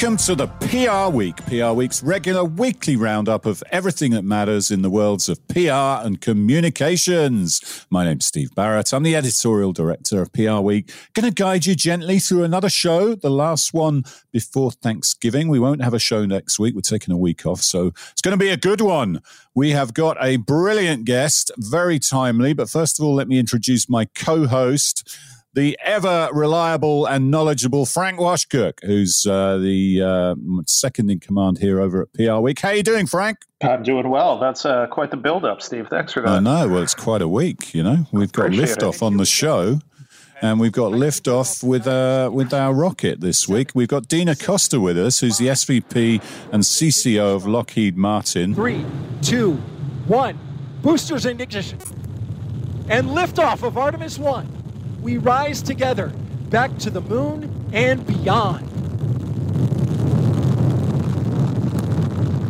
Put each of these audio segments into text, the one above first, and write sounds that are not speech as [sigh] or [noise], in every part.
Welcome to the PR Week, PR Week's regular weekly roundup of everything that matters in the worlds of PR and communications. My name's Steve Barrett. I'm the editorial director of PR Week. Going to guide you gently through another show, the last one before Thanksgiving. We won't have a show next week. We're taking a week off, so it's going to be a good one. We have got a brilliant guest, very timely. But first of all, let me introduce my co host the ever reliable and knowledgeable Frank Washkuch, who's uh, the uh, second in command here over at PR Week. How are you doing, Frank? I'm doing well. That's uh, quite the build-up, Steve. Thanks for that. I know. Well, it's quite a week. You know, we've got liftoff on the show. And we've got liftoff with uh, with our rocket this week. We've got Dean Acosta with us, who's the SVP and CCO of Lockheed Martin. Three, two, one. Boosters in ignition. And liftoff of Artemis 1 we rise together back to the moon and beyond.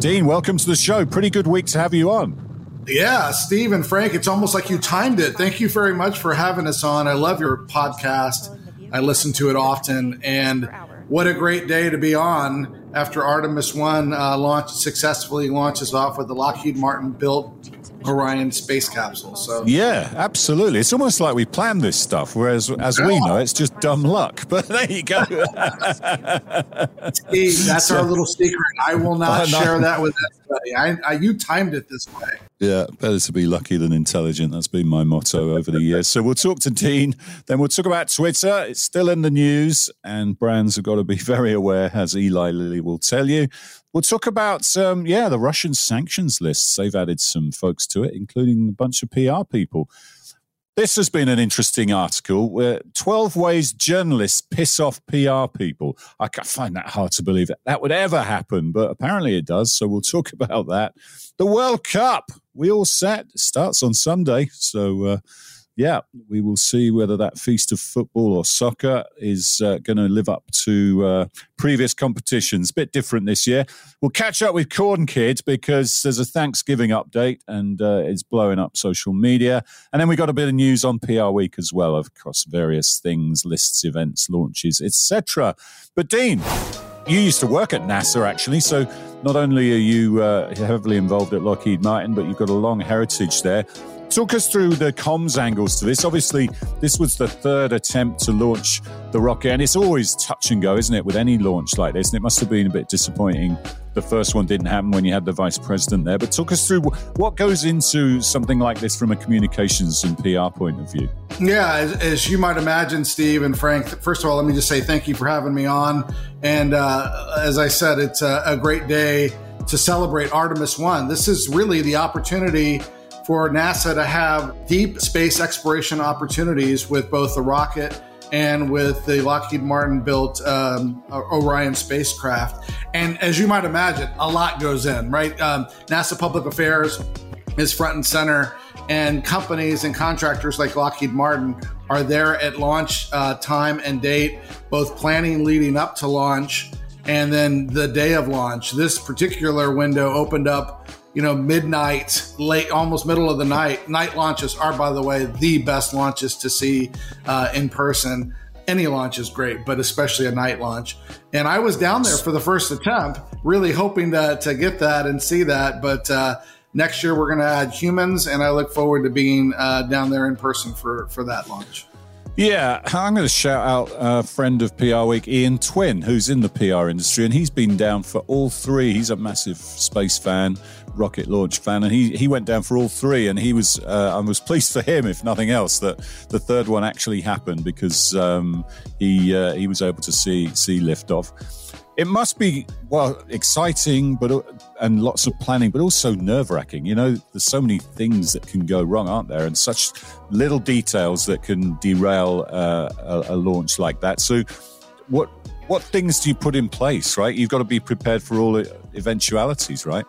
Dean, welcome to the show. Pretty good week to have you on. Yeah, Steve and Frank, it's almost like you timed it. Thank you very much for having us on. I love your podcast. I listen to it often, and what a great day to be on after Artemis One uh, launched successfully launches off with the Lockheed Martin built Orion space capsule. So yeah, absolutely. It's almost like we planned this stuff, whereas as we know, it's just dumb luck. But [laughs] there you go. Steve, that's our little secret. I will [laughs] oh, not share that with I, I, you timed it this way. Yeah, better to be lucky than intelligent. That's been my motto over the years. So we'll talk to Dean, then we'll talk about Twitter. It's still in the news, and brands have got to be [laughs] very aware, as Eli Lilly will tell you. We'll talk about, um, yeah, the Russian sanctions lists. They've added some folks to it, including a bunch of PR people. This has been an interesting article where 12 ways journalists piss off PR people. I find that hard to believe that that would ever happen, but apparently it does. So we'll talk [laughs] about that. The World Cup, we all set, starts on Sunday. So, uh, yeah, we will see whether that feast of football or soccer is uh, going to live up to uh, previous competitions. Bit different this year. We'll catch up with Corn Kid because there's a Thanksgiving update and uh, it's blowing up social media. And then we got a bit of news on PR Week as well, across various things, lists, events, launches, etc. But Dean, you used to work at NASA actually, so not only are you uh, heavily involved at Lockheed Martin, but you've got a long heritage there. Talk us through the comms angles to this. Obviously, this was the third attempt to launch the rocket, and it's always touch and go, isn't it, with any launch like this? And it must have been a bit disappointing. The first one didn't happen when you had the vice president there. But talk us through what goes into something like this from a communications and PR point of view. Yeah, as, as you might imagine, Steve and Frank, first of all, let me just say thank you for having me on. And uh, as I said, it's a, a great day to celebrate Artemis 1. This is really the opportunity for NASA to have deep space exploration opportunities with both the rocket and with the Lockheed Martin built um, Orion spacecraft. And as you might imagine, a lot goes in, right? Um, NASA Public Affairs is front and center, and companies and contractors like Lockheed Martin are there at launch uh, time and date, both planning leading up to launch and then the day of launch. This particular window opened up you know, midnight, late, almost middle of the night. Night launches are, by the way, the best launches to see uh, in person. Any launch is great, but especially a night launch. And I was down there for the first attempt, really hoping to, to get that and see that. But uh, next year we're going to add humans, and I look forward to being uh, down there in person for, for that launch. Yeah, I'm going to shout out a friend of PR Week, Ian Twin, who's in the PR industry, and he's been down for all three. He's a massive space fan, rocket launch fan, and he, he went down for all three. And he was uh, I was pleased for him, if nothing else, that the third one actually happened because um, he uh, he was able to see see liftoff it must be well exciting, but and lots of planning, but also nerve wracking. You know, there's so many things that can go wrong, aren't there? And such little details that can derail uh, a, a launch like that. So, what what things do you put in place? Right, you've got to be prepared for all eventualities, right?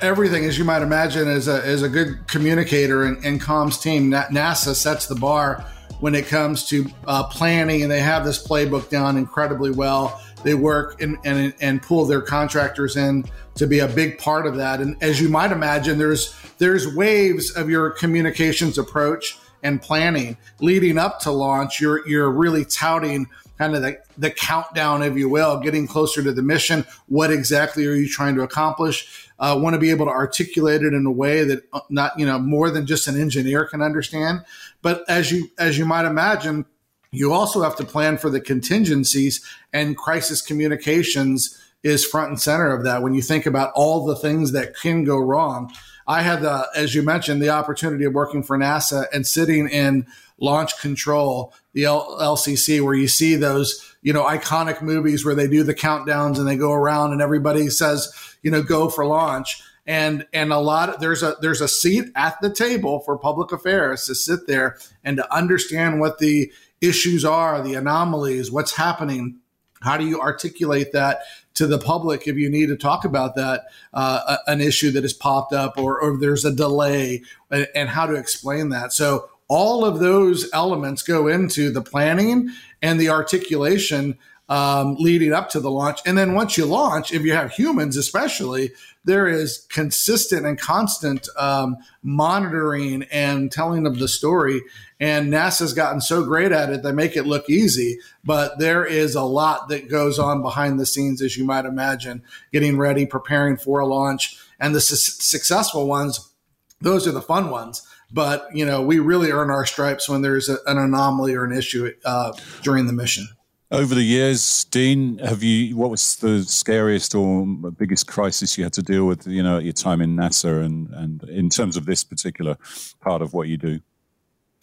Everything, as you might imagine, as a, as a good communicator and, and comms team, NASA sets the bar when it comes to uh, planning, and they have this playbook down incredibly well they work and, and, and pull their contractors in to be a big part of that. And as you might imagine, there's there's waves of your communications approach and planning leading up to launch. You're you're really touting kind of the, the countdown, if you will, getting closer to the mission. What exactly are you trying to accomplish? Uh, want to be able to articulate it in a way that uh, not, you know, more than just an engineer can understand. But as you, as you might imagine, you also have to plan for the contingencies and crisis communications is front and center of that. When you think about all the things that can go wrong, I had the, as you mentioned, the opportunity of working for NASA and sitting in launch control, the L- LCC, where you see those, you know, iconic movies where they do the countdowns and they go around and everybody says, you know, go for launch. And, and a lot of, there's a, there's a seat at the table for public affairs to sit there and to understand what the issues are, the anomalies, what's happening. How do you articulate that to the public if you need to talk about that uh, an issue that has popped up or, or there's a delay and, and how to explain that so all of those elements go into the planning and the articulation um, leading up to the launch. And then once you launch, if you have humans, especially, there is consistent and constant um, monitoring and telling of the story. And NASA's gotten so great at it, they make it look easy. But there is a lot that goes on behind the scenes, as you might imagine, getting ready, preparing for a launch. And the su- successful ones, those are the fun ones but you know we really earn our stripes when there's a, an anomaly or an issue uh, during the mission over the years, Dean, have you? What was the scariest or biggest crisis you had to deal with? You know, at your time in NASA, and and in terms of this particular part of what you do.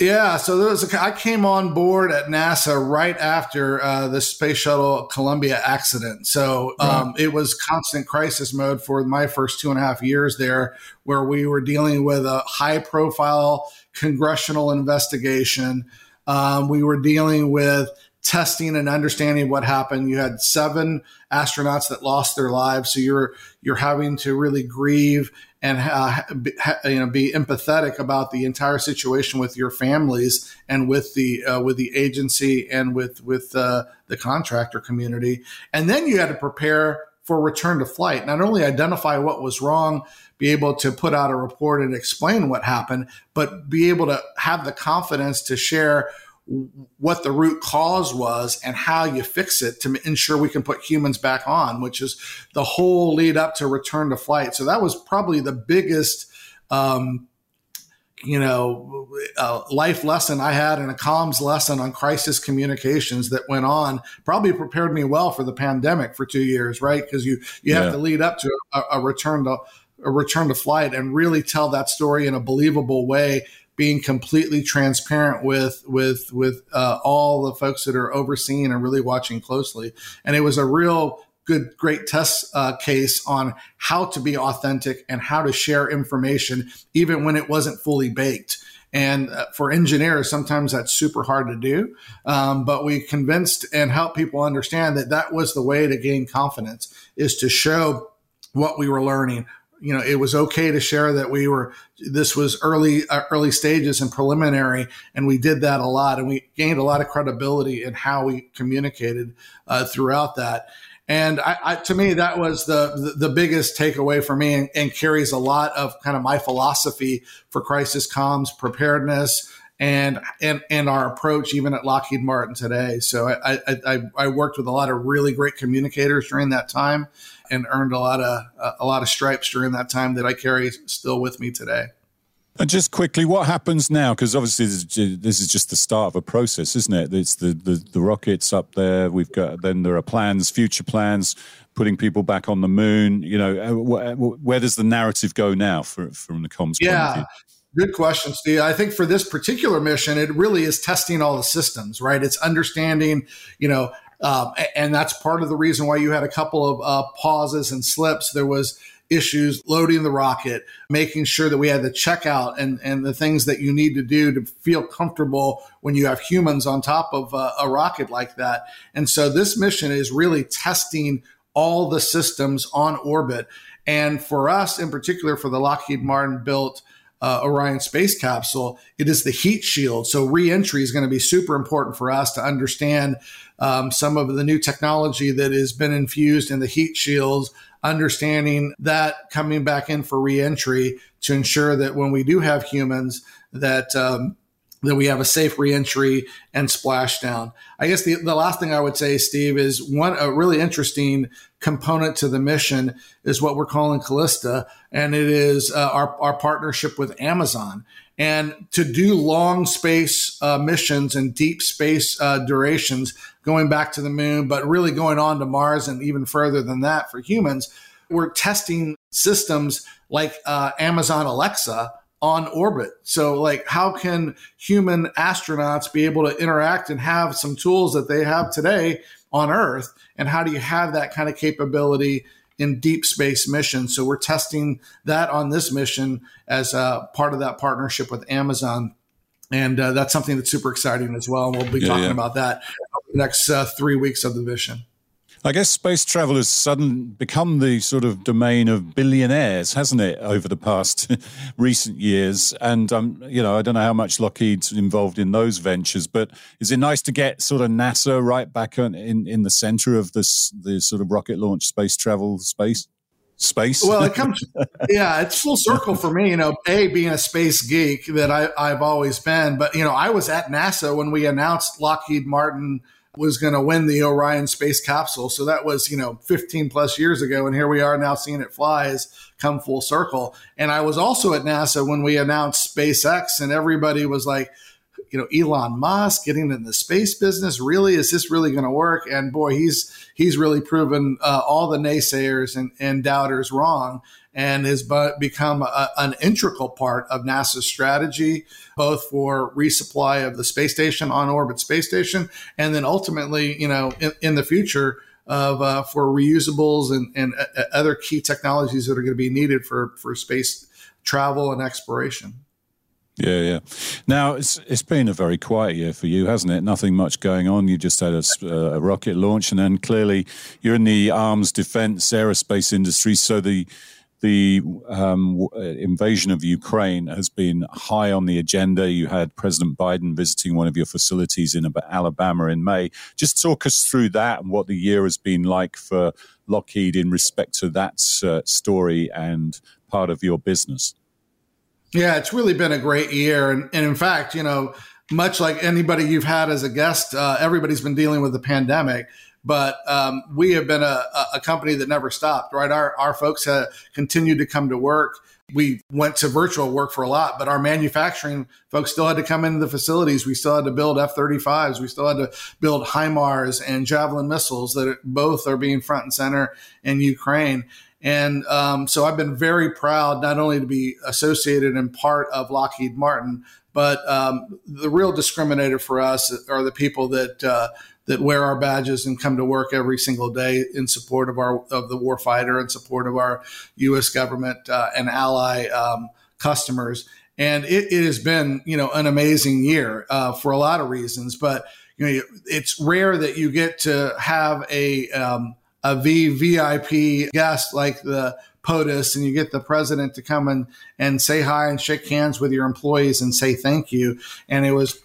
Yeah, so there was a, I came on board at NASA right after uh, the Space Shuttle Columbia accident. So um, right. it was constant crisis mode for my first two and a half years there, where we were dealing with a high profile congressional investigation. Um, we were dealing with testing and understanding what happened. You had seven astronauts that lost their lives, so you're you're having to really grieve and uh, be, you know be empathetic about the entire situation with your families and with the uh, with the agency and with with uh, the contractor community. And then you had to prepare for return to flight. Not only identify what was wrong, be able to put out a report and explain what happened, but be able to have the confidence to share what the root cause was and how you fix it to ensure we can put humans back on, which is the whole lead up to return to flight. So that was probably the biggest, um, you know, uh, life lesson I had and a comms lesson on crisis communications that went on. Probably prepared me well for the pandemic for two years, right? Because you you yeah. have to lead up to a, a return to a return to flight and really tell that story in a believable way being completely transparent with with with uh, all the folks that are overseeing and really watching closely. And it was a real good, great test uh, case on how to be authentic and how to share information, even when it wasn't fully baked. And uh, for engineers, sometimes that's super hard to do. Um, but we convinced and helped people understand that that was the way to gain confidence is to show what we were learning, you know, it was okay to share that we were, this was early, uh, early stages and preliminary. And we did that a lot and we gained a lot of credibility in how we communicated uh, throughout that. And I, I, to me, that was the, the, biggest takeaway for me and, and, carries a lot of kind of my philosophy for crisis comms preparedness and, and, and our approach even at Lockheed Martin today. So I, I, I worked with a lot of really great communicators during that time and earned a lot of a lot of stripes during that time that I carry still with me today. And just quickly, what happens now? Because obviously, this is just the start of a process, isn't it? It's the, the, the rockets up there. We've got then there are plans, future plans, putting people back on the moon. You know, uh, where does the narrative go now for, from the comms? Yeah, Good question, Steve. I think for this particular mission, it really is testing all the systems, right? It's understanding, you know, um, and that's part of the reason why you had a couple of uh, pauses and slips. There was issues loading the rocket, making sure that we had the checkout and, and the things that you need to do to feel comfortable when you have humans on top of a, a rocket like that. And so this mission is really testing all the systems on orbit. And for us, in particular, for the Lockheed Martin built uh, Orion space capsule, it is the heat shield. So reentry is going to be super important for us to understand um, some of the new technology that has been infused in the heat shields, understanding that coming back in for reentry to ensure that when we do have humans, that um, that we have a safe reentry and splashdown. I guess the, the last thing I would say, Steve, is one a really interesting component to the mission is what we're calling Callisto, and it is uh, our, our partnership with Amazon. And to do long space uh, missions and deep space uh, durations, going back to the moon, but really going on to Mars and even further than that for humans, we're testing systems like uh, Amazon Alexa on orbit. So, like, how can human astronauts be able to interact and have some tools that they have today on Earth? And how do you have that kind of capability in deep space missions? So, we're testing that on this mission as a part of that partnership with Amazon. And uh, that's something that's super exciting as well. And we'll be yeah, talking yeah. about that next uh, three weeks of the mission. I guess space travel has suddenly become the sort of domain of billionaires, hasn't it, over the past [laughs] recent years? And um, you know, I don't know how much Lockheed's involved in those ventures, but is it nice to get sort of NASA right back in in the center of this the sort of rocket launch space travel space? Space. Well, it comes, [laughs] yeah, it's full circle for me. You know, a being a space geek that I, I've always been, but you know, I was at NASA when we announced Lockheed Martin was going to win the Orion space capsule. So that was, you know, 15 plus years ago. And here we are now seeing it flies come full circle. And I was also at NASA when we announced SpaceX, and everybody was like, you know, Elon Musk getting in the space business. Really, is this really going to work? And boy, he's he's really proven uh, all the naysayers and, and doubters wrong and has become a, an integral part of NASA's strategy, both for resupply of the space station, on orbit space station, and then ultimately, you know, in, in the future, of uh, for reusables and, and uh, other key technologies that are going to be needed for for space travel and exploration. Yeah, yeah. Now it's it's been a very quiet year for you, hasn't it? Nothing much going on. You just had a, a rocket launch, and then clearly you're in the arms defense aerospace industry, so the the um, uh, invasion of Ukraine has been high on the agenda. You had President Biden visiting one of your facilities in Alabama in May. Just talk us through that and what the year has been like for Lockheed in respect to that uh, story and part of your business. Yeah, it's really been a great year. And, and in fact, you know, much like anybody you've had as a guest, uh, everybody's been dealing with the pandemic but um, we have been a, a, company that never stopped, right? Our, our folks have continued to come to work. We went to virtual work for a lot, but our manufacturing folks still had to come into the facilities. We still had to build F 35s. We still had to build HIMARS and Javelin missiles that both are being front and center in Ukraine. And um, so I've been very proud not only to be associated and part of Lockheed Martin, but um, the real discriminator for us are the people that uh, that wear our badges and come to work every single day in support of our of the warfighter and support of our U.S. government uh, and ally um, customers. And it, it, has been, you know, an amazing year uh, for a lot of reasons. But you know, it's rare that you get to have a um, a VVIP guest like the POTUS and you get the president to come and, and say hi and shake hands with your employees and say thank you. And it was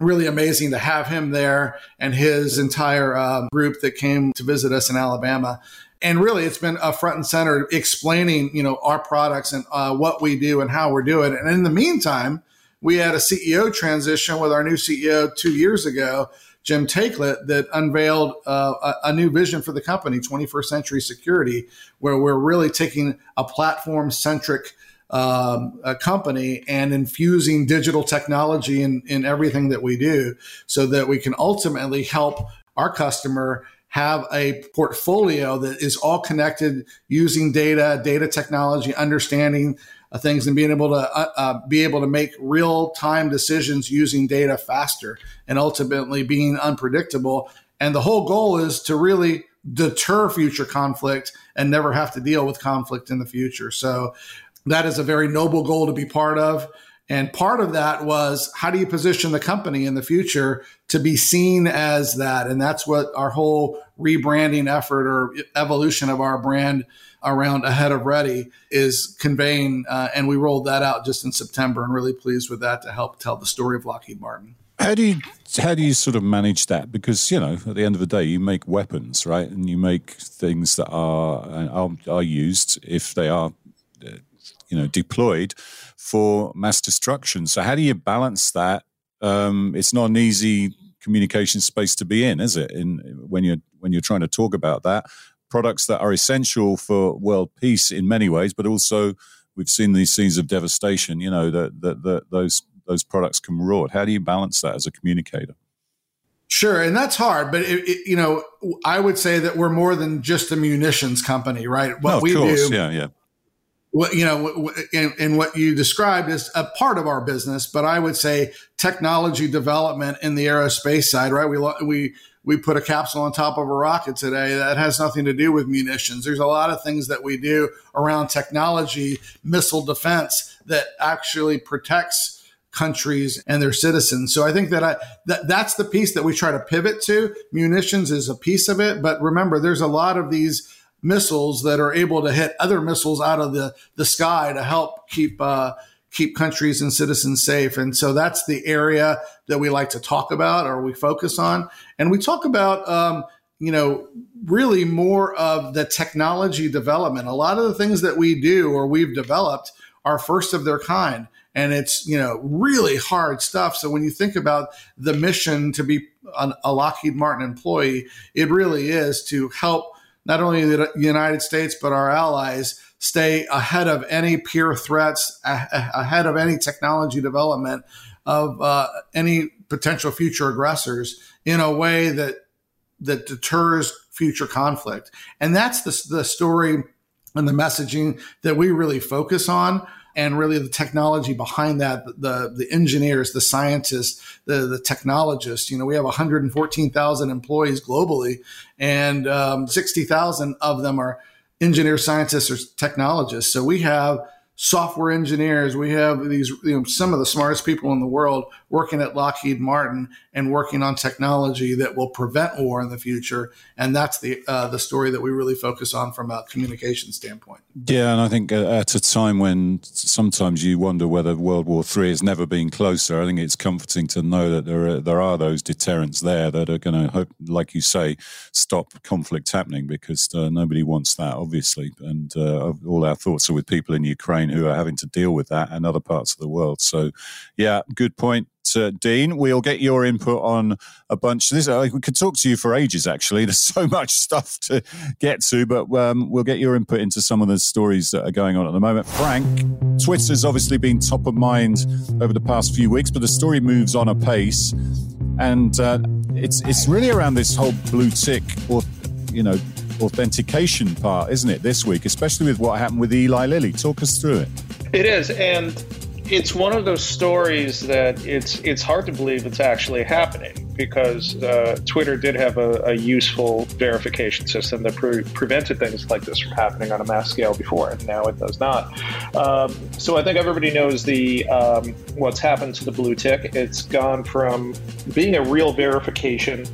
really amazing to have him there and his entire uh, group that came to visit us in Alabama. And really, it's been a front and center explaining, you know, our products and uh, what we do and how we're doing. And in the meantime, we had a CEO transition with our new CEO two years ago, Jim Taiclet, that unveiled uh, a, a, new vision for the company, 21st Century Security, where we're really taking a platform centric um, a company and infusing digital technology in, in everything that we do so that we can ultimately help our customer have a portfolio that is all connected using data, data technology, understanding uh, things and being able to uh, uh, be able to make real time decisions using data faster and ultimately being unpredictable. And the whole goal is to really deter future conflict and never have to deal with conflict in the future. So that is a very noble goal to be part of. And part of that was how do you position the company in the future to be seen as that? And that's what our whole rebranding effort or evolution of our brand around Ahead of Ready is conveying. Uh, and we rolled that out just in September and really pleased with that to help tell the story of Lockheed Martin. How do you how do you sort of manage that? Because you know, at the end of the day, you make weapons, right? And you make things that are are, are used if they are uh, you know deployed for mass destruction. So how do you balance that um, it's not an easy communication space to be in, is it? In when you're when you're trying to talk about that products that are essential for world peace in many ways, but also we've seen these scenes of devastation. You know that that those those products can rot. How do you balance that as a communicator? Sure, and that's hard, but it, it, you know, I would say that we're more than just a munitions company, right? What no, we course. do, yeah, yeah. What you know, and, what you described is a part of our business, but I would say technology development in the aerospace side, right? We we we put a capsule on top of a rocket today that has nothing to do with munitions. There's a lot of things that we do around technology, missile defense that actually protects countries and their citizens. So I think that I that that's the piece that we try to pivot to. Munitions is a piece of it, but remember there's a lot of these missiles that are able to hit other missiles out of the the sky to help keep uh, keep countries and citizens safe. And so that's the area that we like to talk about or we focus on. And we talk about um, you know, really more of the technology development. A lot of the things that we do or we've developed are first of their kind and it's you know really hard stuff so when you think about the mission to be an, a lockheed martin employee it really is to help not only the united states but our allies stay ahead of any peer threats ahead of any technology development of uh, any potential future aggressors in a way that that deters future conflict. And that's the, the story and the messaging that we really focus on and really the technology behind that, the the engineers, the scientists, the the technologists. You know, we have 114,000 employees globally, and um, 60,000 of them are engineers, scientists, or technologists. So we have software engineers. We have these, you know, some of the smartest people in the world working at Lockheed Martin and working on technology that will prevent war in the future. And that's the uh, the story that we really focus on from a communication standpoint. Yeah, and I think uh, at a time when sometimes you wonder whether World War III has never been closer, I think it's comforting to know that there are, there are those deterrents there that are going to, like you say, stop conflict happening because uh, nobody wants that, obviously. And uh, all our thoughts are with people in Ukraine who are having to deal with that and other parts of the world. So, yeah, good point. Uh, Dean, we'll get your input on a bunch. This uh, we could talk to you for ages. Actually, [laughs] there's so much stuff to get to, but um, we'll get your input into some of the stories that are going on at the moment. Frank, Twitter's obviously been top of mind over the past few weeks, but the story moves on apace, and uh, it's it's really around this whole blue tick or you know authentication part, isn't it, this week, especially with what happened with Eli Lilly? Talk us through it. It is. And it's one of those stories that it's it's hard to believe it's actually happening because uh, Twitter did have a, a, useful verification system that pre- prevented things like this from happening on a mass scale before, and now it does not. Um, so I think everybody knows the um, what's happened to the blue tick. It's gone from being a real verification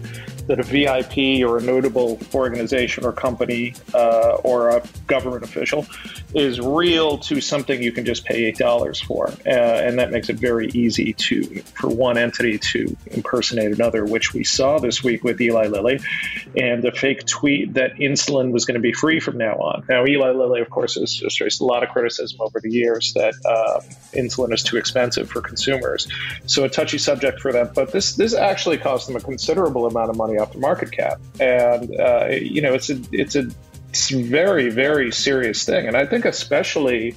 that a VIP or a notable organization or company uh, or a government official is real to something you can just pay eight dollars for, uh, and that makes it very easy to for one entity to impersonate another, which we saw this week with Eli Lilly, and the fake tweet that insulin was going to be free from now on. Now, Eli Lilly, of course, has just raised a lot of criticism over the years that uh, insulin is too expensive for consumers, so a touchy subject for them. But this this actually cost them a considerable amount of money money off the market cap, and uh, you know it's a it's a it's very very serious thing, and I think especially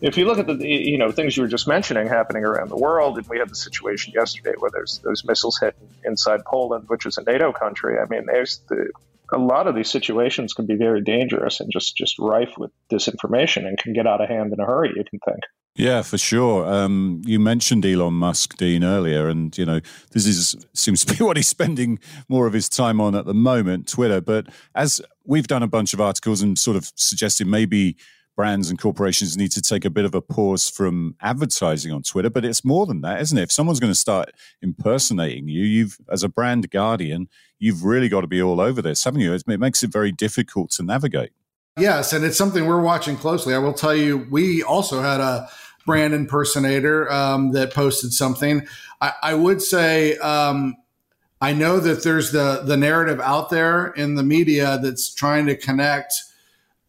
if you look at the you know things you were just mentioning happening around the world, and we had the situation yesterday where there's those missiles hit inside Poland, which is a NATO country. I mean, there's the, a lot of these situations can be very dangerous and just just rife with disinformation and can get out of hand in a hurry. You can think. Yeah, for sure. Um, you mentioned Elon Musk, Dean, earlier, and you know this is seems to be [laughs] what he's spending more of his time on at the moment, Twitter. But as we've done a bunch of articles and sort of suggested maybe brands and corporations need to take a bit of a pause from advertising on Twitter. But it's more than that, isn't it? If someone's going to start impersonating you, you've as a brand guardian, you've really got to be all over this, haven't you? It makes it very difficult to navigate. Yes, and it's something we're watching closely. I will tell you, we also had a brand impersonator um, that posted something. I, I would say um, I know that there's the the narrative out there in the media that's trying to connect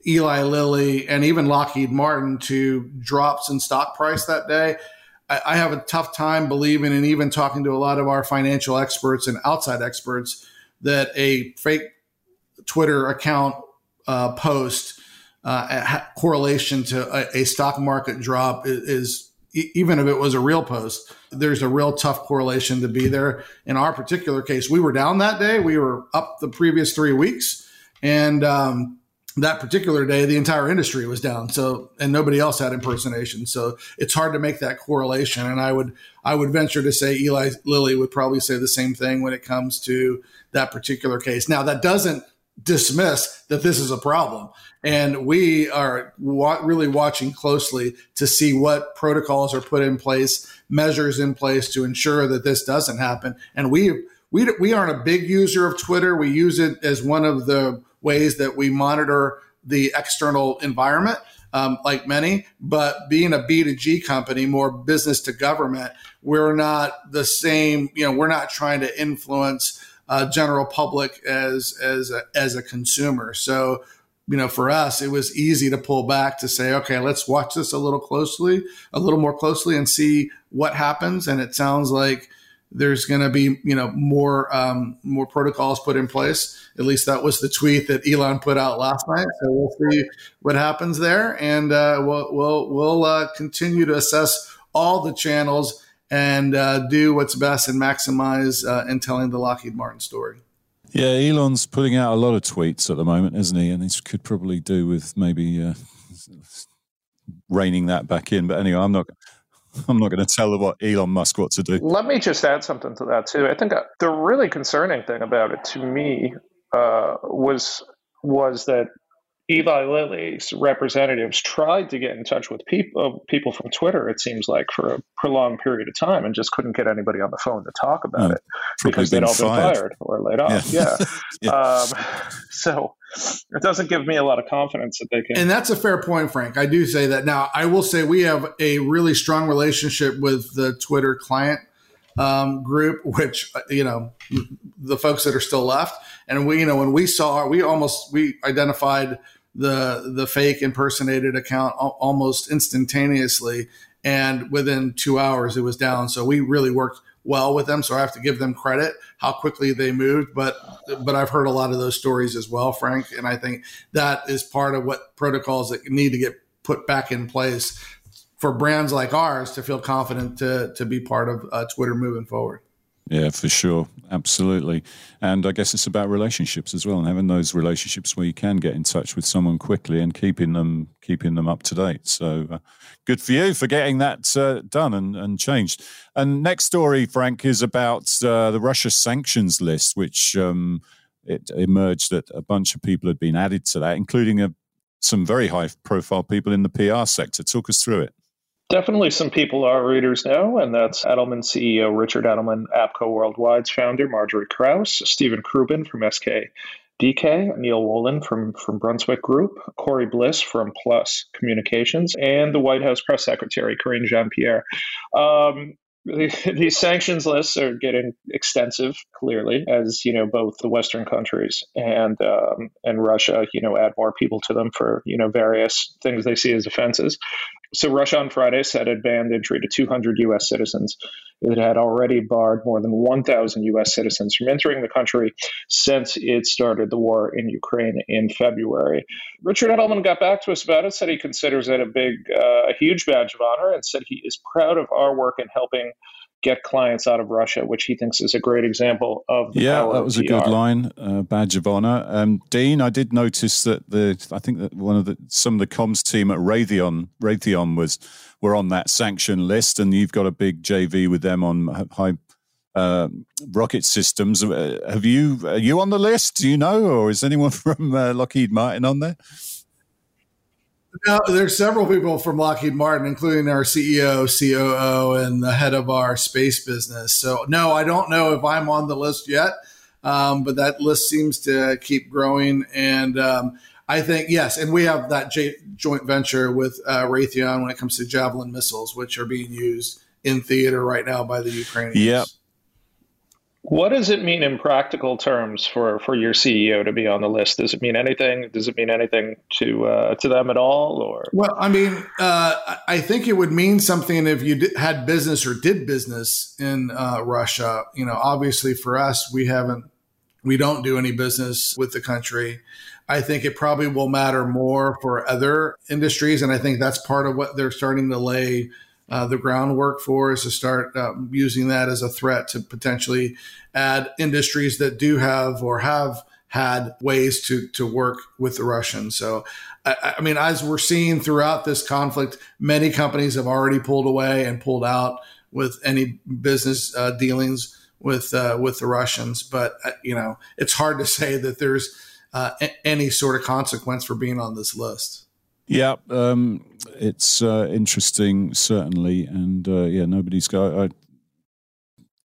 Eli Lilly and even Lockheed Martin to drops in stock price that day. I, I have a tough time believing, and even talking to a lot of our financial experts and outside experts, that a fake Twitter account uh, post uh, correlation to a, a, stock market drop is, is, even if it was a real post, there's a real tough correlation to be there. In our particular case, we were down that day. We were up the previous three weeks, and um, that particular day, the entire industry was down. So, and nobody else had impersonation. So it's hard to make that correlation. And I would, I would venture to say Eli Lilly would probably say the same thing when it comes to that particular case. Now, that doesn't dismiss that this is a problem. And we are wa- really watching closely to see what protocols are put in place, measures in place to ensure that this doesn't happen. And we, we, we aren't a big user of Twitter. We use it as one of the ways that we monitor the external environment. Um, like many, but being a B2G company, more business to government, we're not the same, you know, we're not trying to influence uh, general public as as a, as a consumer. So you know, for us, it was easy to pull back to say, okay, let's watch this a little closely, a little more closely, and see what happens. And it sounds like there's going to be, you know, more um, more protocols put in place. At least that was the tweet that Elon put out last night. So we'll see what happens there, and uh, we'll we'll we'll uh, continue to assess all the channels and uh, do what's best and maximize uh, in telling the Lockheed Martin story. Yeah, Elon's putting out a lot of tweets at the moment, isn't he? And this could probably do with maybe uh, reining that back in. But anyway, I'm not. I'm not going to tell what Elon Musk what to do. Let me just add something to that too. I think uh, the really concerning thing about it to me uh, was was that Eli Lilly's representatives tried to get in touch with people people from Twitter. It seems like for a prolonged period of time, and just couldn't get anybody on the phone to talk about oh, it because they'd all fired. been fired or laid off. Yeah, yeah. [laughs] yeah. Um, so it doesn't give me a lot of confidence that they can. And that's a fair point, Frank. I do say that. Now, I will say we have a really strong relationship with the Twitter client um, group, which you know the folks that are still left. And we, you know, when we saw, we almost we identified the the fake impersonated account almost instantaneously, and within two hours it was down. So we really worked well with them. So I have to give them credit how quickly they moved. But but I've heard a lot of those stories as well, Frank, and I think that is part of what protocols that need to get put back in place for brands like ours to feel confident to to be part of uh, Twitter moving forward. Yeah, for sure. Absolutely. And I guess it's about relationships as well and having those relationships where you can get in touch with someone quickly and keeping them keeping them up to date. So uh, good for you for getting that uh, done and, and changed. And next story, Frank, is about uh, the Russia sanctions list, which um, it emerged that a bunch of people had been added to that, including a, some very high profile people in the PR sector. Talk us through it. Definitely some people our readers know, and that's Edelman CEO Richard Edelman, APCO Worldwide's founder Margery Kraus, Stephen Krupin from SK DK, Neal Wolin from, from Brunswick Group, Corey Bliss from Plus Communications, and the White House press secretary, Karine Jean-Pierre. Um, [laughs] these sanctions lists are getting extensive, clearly, as you know, both the Western countries and um, and Russia, you know, add more people to them for you know various things they see as offenses. So Russia on Friday said it banned entry to 200 U.S. citizens. It had already barred more than 1,000 U.S. citizens from entering the country since it started the war in Ukraine in February. Richard Edelman got back to us about it, said he considers it a big, uh, a huge badge of honor, and said he is proud of our work in helping get clients out of Russia, which he thinks is a great example of yeah, that was a good line, uh, badge of honor. Um, Dean, I did notice that the I think that one of the some of the comms team at Raytheon Raytheon was were on that sanction list, and you've got a big JV with them on high. Uh, rocket systems. Uh, have you are you on the list? Do you know, or is anyone [laughs] from uh, Lockheed Martin on there? No, there's several people from Lockheed Martin, including our CEO, COO, and the head of our space business. So, no, I don't know if I'm on the list yet, um, but that list seems to keep growing. And um, I think, yes, and we have that j- joint venture with uh, Raytheon when it comes to Javelin missiles, which are being used in theater right now by the Ukrainians. Yep. What does it mean in practical terms for, for your CEO to be on the list? Does it mean anything? Does it mean anything to uh, to them at all? Or well, I mean, uh, I think it would mean something if you did, had business or did business in uh, Russia. You know, obviously for us, we haven't, we don't do any business with the country. I think it probably will matter more for other industries, and I think that's part of what they're starting to lay uh, the groundwork for is to start um, using that as a threat to potentially add industries that do have or have had ways to to work with the Russians. So, I, I mean, as we're seeing throughout this conflict, many companies have already pulled away and pulled out with any business uh, dealings with uh, with the Russians. But uh, you know, it's hard to say that there's uh, any sort of consequence for being on this list. Yeah, um, it's uh, interesting, certainly, and uh, yeah, nobody's got. I,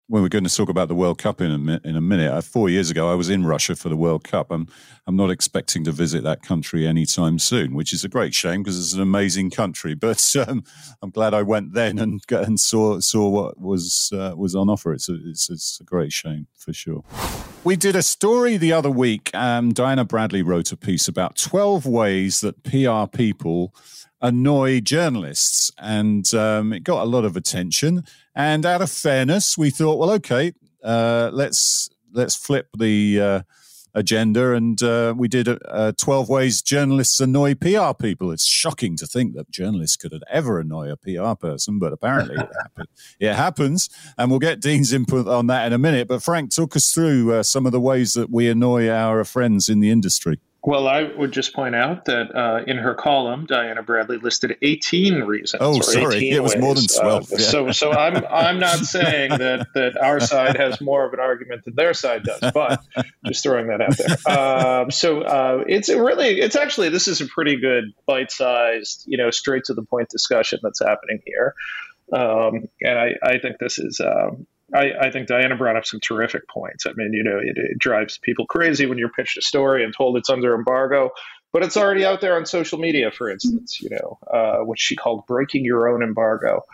when we're going to talk about the World Cup in a, mi- in a minute, uh, four years ago, I was in Russia for the World Cup. I'm, I'm not expecting to visit that country anytime soon, which is a great shame because it's an amazing country. [laughs] But um, I'm glad I went then and and saw saw what was uh, was on offer. It's a, it's, it's a great shame for sure. We did a story the other week. Um, Diana Bradley wrote a piece about 12 ways that PR people annoy journalists, and um, it got a lot of attention. And out of fairness, we thought, well, okay, uh, let's let's flip the uh, agenda, and uh, we did uh, twelve ways journalists annoy PR people. It's shocking to think that journalists could ever annoy a PR person, but apparently it, [laughs] happen- it happens. And we'll get Dean's input on that in a minute. But Frank, took us through uh, some of the ways that we annoy our friends in the industry. Well, I would just point out that uh, in her column, Diana Bradley listed 18 reasons. Oh, sorry, 18 it was ways. more than 12. Uh, yeah. So, so I'm I'm not saying that that our side has more of an argument than their side does, but just throwing that out there. Um, so uh, it's really it's actually this is a pretty good bite-sized, you know, straight to the point discussion that's happening here, um, and I, I think this is. Um, I, I, think Diana brought up some terrific points. I mean, you know, it, it, drives people crazy when you're pitched a story and told it's under embargo, but it's already out there on social media, for instance, you know, uh, which she called breaking your own embargo.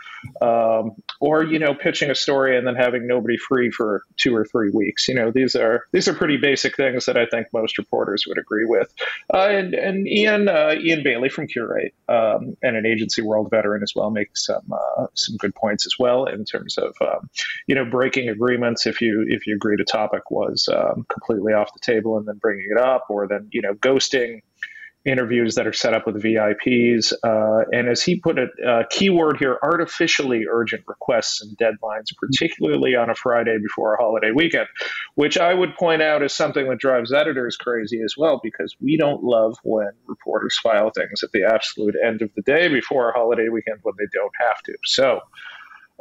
Um, or, you know, pitching a story and then having nobody free for two or three weeks. You know, these are these are pretty basic things that I think most reporters would agree with. Uh, and, and Ian uh, Ian Bailey from Curate um, and an agency world veteran as well makes some uh, some good points as well in terms of um, you know breaking agreements if you if you agreed a topic was um, completely off the table and then bringing it up or then you know ghosting interviews that are set up with VIPs. Uh, and as he put it, uh, keyword here artificially urgent requests and deadlines, particularly on a Friday before a holiday weekend, which I would point out is something that drives editors crazy as well, because we don't love when reporters file things at the absolute end of the day before a holiday weekend when they don't have to. So,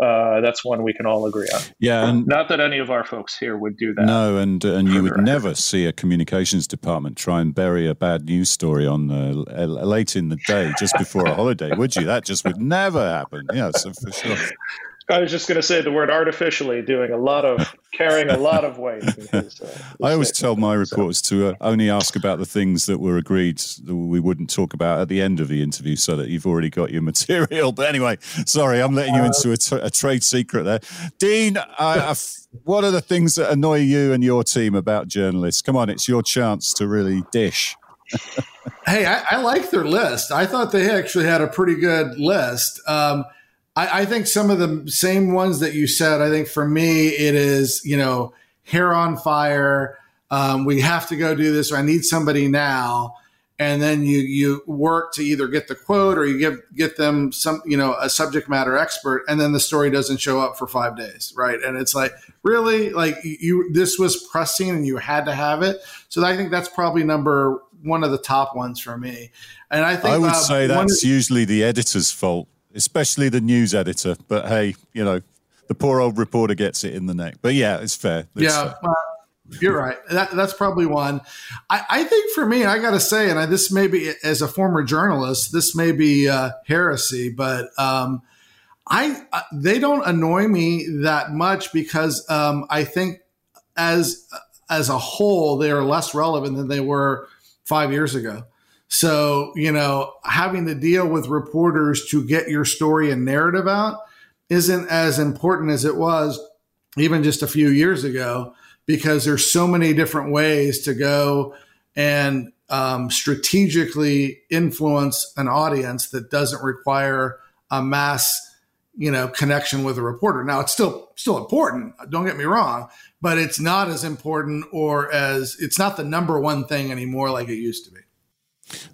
uh, that's one we can all agree on. Yeah, and not that any of our folks here would do that. No, and and you would never see a communications department try and bury a bad news story on uh, late in the day just before a holiday, would you? That just would never happen. Yeah, so for sure. I was just going to say the word artificially doing a lot of carrying a lot of weight. [laughs] His, uh, I always tell my reporters so. to uh, only ask about the things that were agreed that we wouldn't talk about at the end of the interview, so that you've already got your material. [laughs] But anyway, sorry, I'm letting you into a, t- a trade secret there, Dean. what are the things that annoy you and your team about journalists? Come on, it's your chance to really dish. hey, I, I like their list. I thought they actually had a pretty good list. Um, I, I, think some of the same ones that you said. I think for me, it is you know hair on fire. Um, we have to go do this. Or I need somebody now, and then you you work to either get the quote or you give get them some you know a subject matter expert, and then the story doesn't show up for five days, right? And it's like really like you this was pressing and you had to have it. So I think that's probably number one of the top ones for me. And I think I would uh, say that's usually the editor's fault especially the news editor. But hey, you know, the poor old reporter gets it in the neck. But yeah, it's fair. It's yeah. fair. you're right. That, that's probably one. I, I think for me, I got to say, and I, this may be as a former journalist, this may be uh, heresy, but um, I uh, they don't annoy me that much because um, I think as as a whole they are less relevant than they were five years ago. So, you know, having to deal with reporters to get your story and narrative out isn't as important as it was even just a few years ago, because there's so many different ways to go and um, strategically influence an audience that doesn't require a mass you know connection with a reporter. Now it's still still important don't get me wrong but it's not as important or as it's not the number one thing anymore like it used to be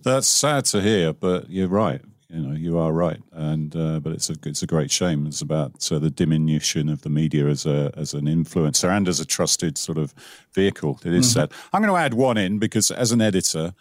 that's sad to hear but you're right you know you are right and uh, but it's a it's a great shame it's about uh, the diminution of the media as a as an influencer and as a trusted sort of vehicle it is mm-hmm. sad i'm going to add one in because as an editor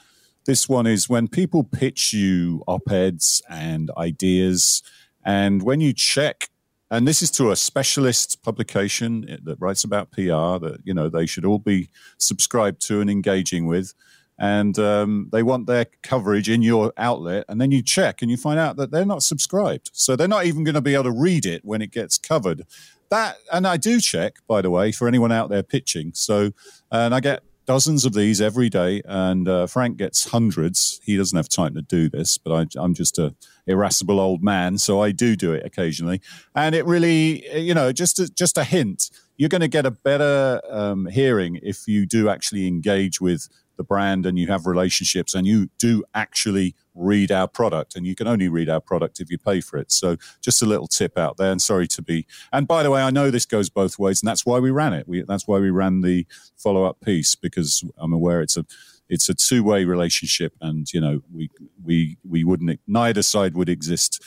this one is when people pitch you op-eds and ideas and when you check, and this is to a specialist publication that writes about PR that, you know, they should all be subscribed to and engaging with. And um, they want their coverage in your outlet. And then you check and you find out that they're not subscribed. So they're not even going to be able to read it when it gets covered. That, and I do check, by the way, for anyone out there pitching. So, and I get dozens of these every day, and uh, Frank gets hundreds. He doesn't have time to do this, but I, am just a irascible old man, so I do do it occasionally. And it really, you know, just a, just a hint. You're going to get a better um, hearing if you do actually engage with the brand and you have relationships and you do actually read our product and you can only read our product if you pay for it. So just a little tip out there and sorry to be and by the way i know this goes both ways and that's why we ran it. We, that's why we ran the follow-up piece because i'm aware it's a it's a two-way relationship and you know we we we wouldn't neither side would exist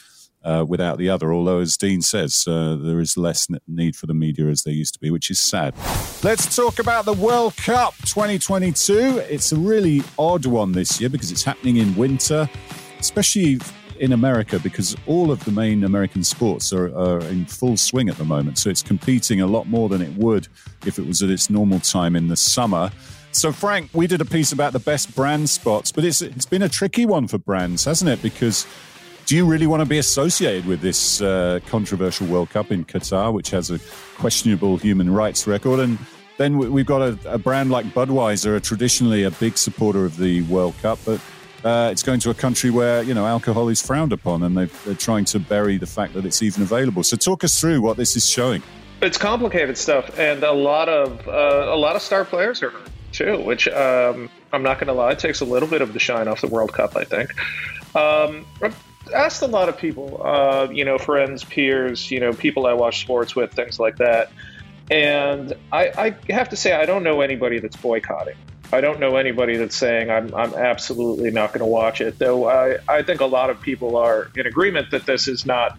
uh, without the other. Although, as Dean says, uh, there is less need for the media as there used to be, which is sad. Let's talk about the World Cup 2022. It's a really odd one this year because it's happening in winter, especially in America because all of the main American sports are, are, in full swing at the moment. So it's competing a lot more than it would if it was at its normal time in the summer. So, Frank, we did a piece about the best brand spots, but it's it's been a tricky one for brands, hasn't it? Because do you really want to be associated with this uh, controversial World Cup in Qatar, which has a questionable human rights record? And then we've got a, a brand like Budweiser, traditionally a big supporter of the World Cup, but uh, it's going to a country where you know alcohol is frowned upon, and they're trying to bury the fact that it's even available. So, talk us through what this is showing. It's complicated stuff, and a lot of uh, a lot of star players are hurt too, which um, I'm not going to lie, takes a little bit of the shine off the World Cup. I think. Um, asked a lot of people, uh, you know, friends, peers, you know, people I watch sports with, things like that. And I, I have to say, I don't know anybody that's boycotting. I don't know anybody that's saying I'm, I'm absolutely not going to watch it, though I, I think a lot of people are in agreement that this is not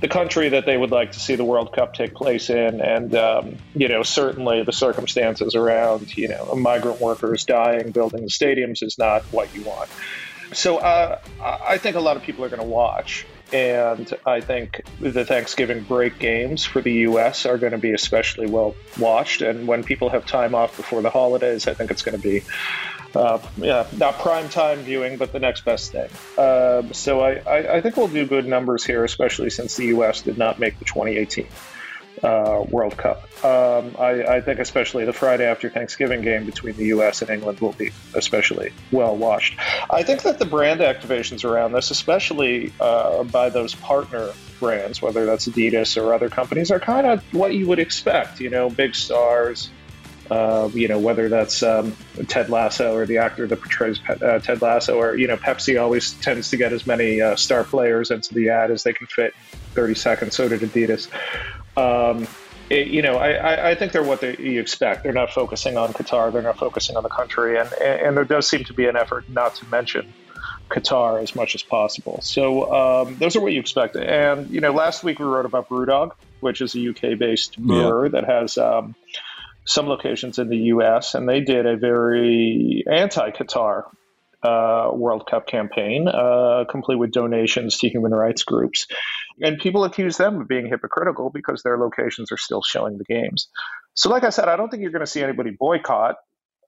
the country that they would like to see the World Cup take place in. And, um, you know, certainly the circumstances around, you know, migrant workers dying, building the stadiums is not what you want. So uh, I think a lot of people are going to watch. And I think the Thanksgiving break games for the U.S. are going to be especially well watched. And when people have time off before the holidays, I think it's going to be, uh, yeah, not prime time viewing, but the next best thing. Uh, so I, I, I think we'll do good numbers here, especially since the U.S. did not make the 2018 uh, World Cup. Um, I, I, think especially the Friday after Thanksgiving game between the U.S. and England will be especially well watched. I think that the brand activations around this, especially uh, by those partner brands, whether that's Adidas or other companies, are kind of what you would expect. You know, big stars. Uh, you know, whether that's um, Ted Lasso or the actor that portrays uh, Ted Lasso, or you know, Pepsi always tends to get as many uh, star players into the ad as they can fit 30 seconds. So did Adidas. Um, it, you know, I, I think they're what they, you expect. They're not focusing on Qatar. They're not focusing on the country, and and there does seem to be an effort not to mention Qatar as much as possible. So um, those are what you expect. And you know, last week we wrote about BrewDog, which is a UK-based brewer yeah. that has um, some locations in the US, and they did a very anti-Qatar uh, World Cup campaign, uh, complete with donations to human rights groups. And people accuse them of being hypocritical because their locations are still showing the games. So, like I said, I don't think you're going to see anybody boycott.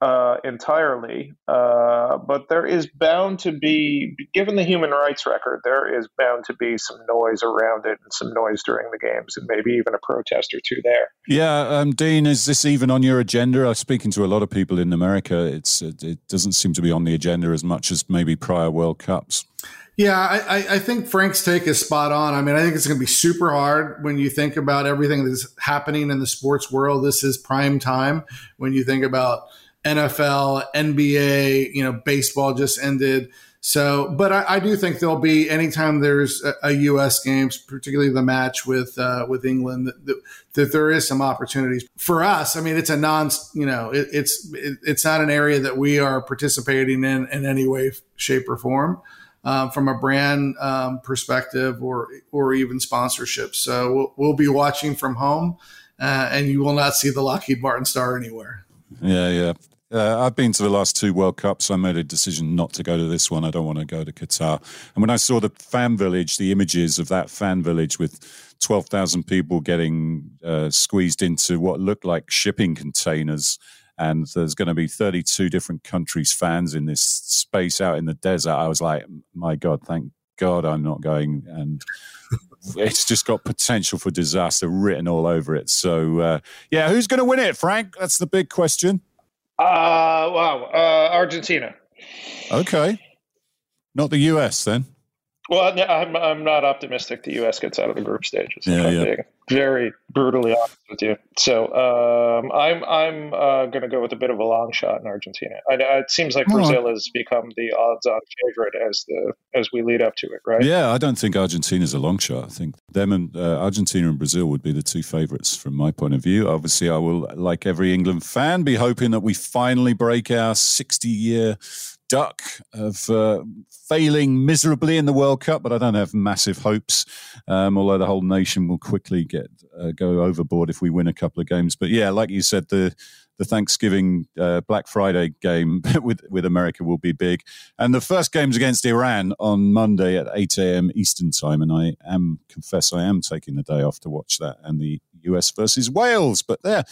Uh, entirely, uh, but there is bound to be, given the human rights record, there is bound to be some noise around it and some noise during the games, and maybe even a protest or two there. Yeah, um, Dean, is this even on your agenda? I'm speaking to a lot of people in America. It's it, it doesn't seem to be on the agenda as much as maybe prior World Cups. Yeah, I, I, think Frank's take is spot on. I mean, I think it's going to be super hard when you think about everything that's happening in the sports world. This is prime time when you think about NFL, NBA, you know, baseball just ended. So, but I, I do think there'll be anytime there's a, a, U.S. games, particularly the match with uh, with England, that, that, that, there is some opportunities for us. I mean, it's a non, you know, it, it's it, it's not an area that we are participating in in any way, shape, or form. Um, from a brand um, perspective or or even sponsorship. So we'll, we'll be watching from home, uh, and you will not see the Lockheed Martin star anywhere. Yeah, yeah. Uh, I've been to the last two World Cups. I made a decision not to go to this one. I don't want to go to Qatar. And when I saw the fan village, the images of that fan village with 12,000 people getting uh, squeezed into what looked like shipping containers, and there's going to be 32 different countries' fans in this space out in the desert, I was like, my God, thank God I'm not going. And [laughs] it's just got potential for disaster written all over it. So, uh, yeah, who's going to win it, Frank? That's the big question. Uh, wow. Uh, Argentina. Okay. Not the U.S. then. Well, I'm I'm not optimistic the U.S. gets out of the group stages. Yeah, yeah. very brutally honest with you. So um, I'm I'm uh, going to go with a bit of a long shot in Argentina. I, it seems like Brazil has become the odds-on favorite as the as we lead up to it, right? Yeah, I don't think Argentina's a long shot. I think them and uh, Argentina and Brazil would be the two favorites from my point of view. Obviously, I will, like every England fan, be hoping that we finally break our 60-year duck of uh, failing miserably in the World Cup, but I don't have massive hopes. Um, although the whole nation will quickly get uh, go overboard if we win a couple of games. But yeah, like you said, the the Thanksgiving uh, Black Friday game [laughs] with with America will be big, and the first game's against Iran on Monday at eight a.m. Eastern time, and I am confess I am taking the day off to watch that and the US versus Wales. But there,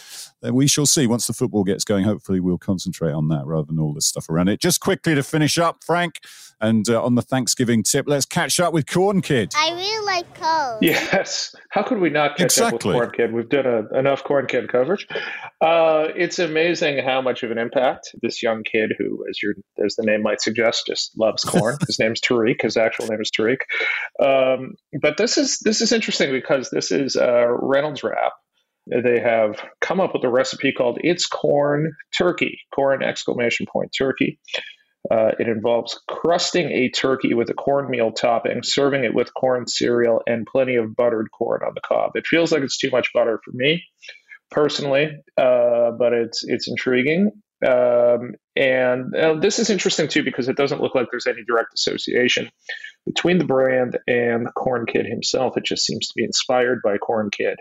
there we shall see. Once the football gets going, hopefully we'll concentrate on that rather than all this stuff around it. Just quickly to finish up, Frank, and uh, on the Thanksgiving tip, let's catch up with Corn Kid. I really like Corn. Yes. How could we not catch exactly. up with Corn Kid? We've done a, enough Corn Kid coverage. Uh, it's amazing how much of an impact this young kid, who, as your as the name might suggest, just loves corn. [laughs] His name's Tariq. His actual name is Tariq. Um, but this is this is interesting because this is a Reynolds wrap. They have come up with a recipe called "It's Corn Turkey." Corn exclamation point turkey. Uh, it involves crusting a turkey with a cornmeal topping, serving it with corn cereal, and plenty of buttered corn on the cob. It feels like it's too much butter for me, personally, uh, but it's it's intriguing. Um, and uh, this is interesting too because it doesn't look like there's any direct association between the brand and Corn Kid himself. It just seems to be inspired by Corn Kid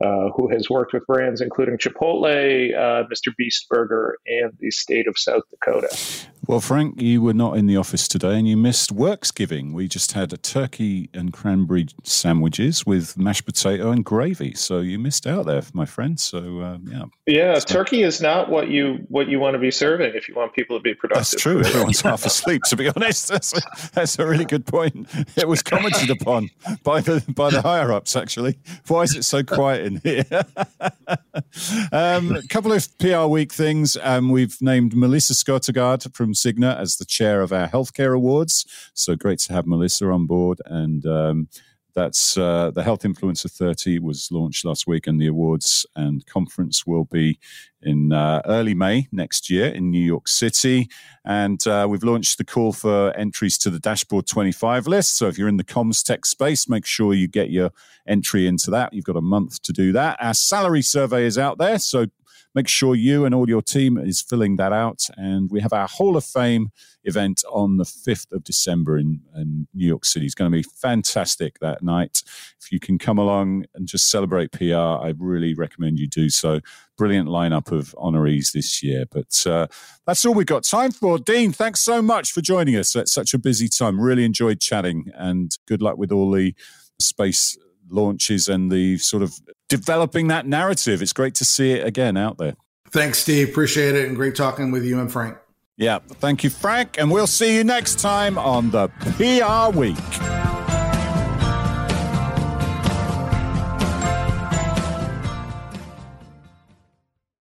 uh, who has worked with brands including Chipotle, uh, Mr. Beast Burger, and the state of South Dakota. Well, Frank, you were not in the office today and you missed Worksgiving. We just had a turkey and cranberry sandwiches with mashed potato and gravy. So you missed out there, my friend. So, uh, yeah. Yeah, so, turkey is not what you what you want to be serving if you want people to be productive. That's true. Everyone's half asleep, to be [laughs] honest. That's a, that's a really good point. It was commented upon by the, by the higher ups, actually. Why is it so quiet in here. [laughs] um, a couple of PR Week things. Um, we've named Melissa Skottegard from Cigna as the chair of our healthcare awards. So great to have Melissa on board. And um, that's uh, the Health Influencer 30 was launched last week, and the awards and conference will be in uh, early May next year in New York City. And uh, we've launched the call for entries to the Dashboard 25 list. So if you're in the comms tech space, make sure you get your entry into that. You've got a month to do that. Our salary survey is out there. So make sure you and all your team is filling that out. And we have our Hall of Fame event on the 5th of December in, in New York City. It's going to be fantastic that night. If you can come along and just celebrate PR, I really recommend you do so. Brilliant lineup of honorees this year. But uh, that's all we've got time for. Dean, thanks so much for joining us at such a busy time. Really enjoyed chatting and good luck with all the space launches and the sort of developing that narrative. It's great to see it again out there. Thanks, Steve. Appreciate it. And great talking with you and Frank. Yeah. Thank you, Frank. And we'll see you next time on the PR Week.